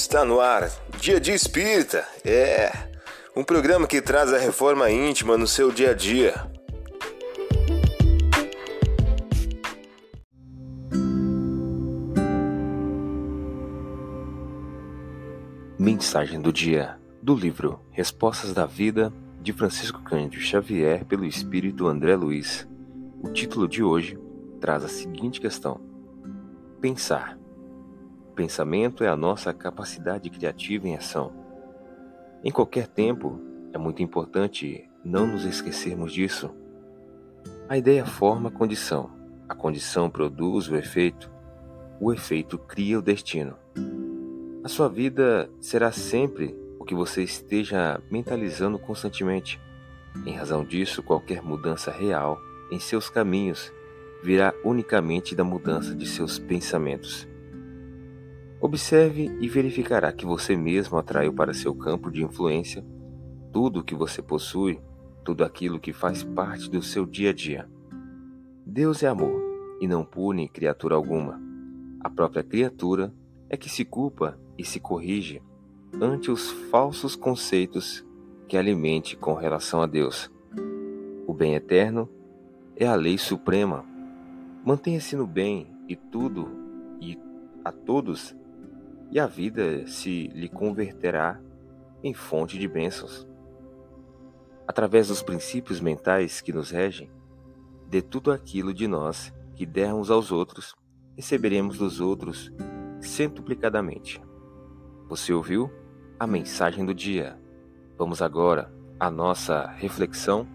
Está no ar, Dia de Espírita. É um programa que traz a reforma íntima no seu dia a dia. Mensagem do dia do livro Respostas da Vida de Francisco Cândido Xavier pelo espírito André Luiz. O título de hoje traz a seguinte questão: Pensar. Pensamento é a nossa capacidade criativa em ação. Em qualquer tempo, é muito importante não nos esquecermos disso. A ideia forma a condição, a condição produz o efeito, o efeito cria o destino. A sua vida será sempre o que você esteja mentalizando constantemente. Em razão disso, qualquer mudança real em seus caminhos virá unicamente da mudança de seus pensamentos. Observe e verificará que você mesmo atraiu para seu campo de influência tudo o que você possui, tudo aquilo que faz parte do seu dia a dia. Deus é amor e não pune criatura alguma. A própria criatura é que se culpa e se corrige ante os falsos conceitos que alimente com relação a Deus. O bem eterno é a lei suprema. Mantenha-se no bem e tudo e a todos, e a vida se lhe converterá em fonte de bênçãos. Através dos princípios mentais que nos regem, de tudo aquilo de nós que dermos aos outros, receberemos dos outros centuplicadamente. Você ouviu a mensagem do dia? Vamos agora à nossa reflexão.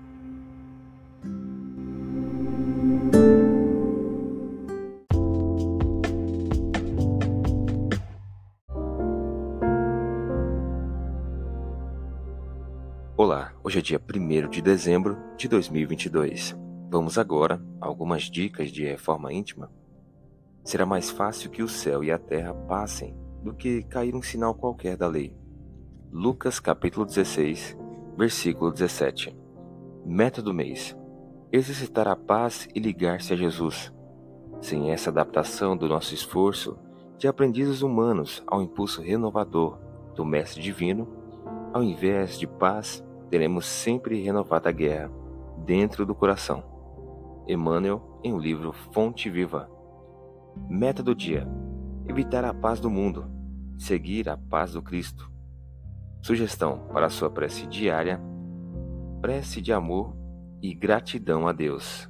Olá, hoje é dia 1 de dezembro de 2022. Vamos agora a algumas dicas de reforma íntima Será mais fácil que o céu e a terra passem do que cair um sinal qualquer da lei. Lucas capítulo 16, versículo 17. Meta do mês: exercitar a paz e ligar-se a Jesus. Sem essa adaptação do nosso esforço de aprendizes humanos ao impulso renovador do Mestre Divino, ao invés de paz, teremos sempre renovada guerra dentro do coração. Emmanuel, em o livro Fonte Viva. Meta do dia: evitar a paz do mundo, seguir a paz do Cristo. Sugestão para sua prece diária: prece de amor e gratidão a Deus.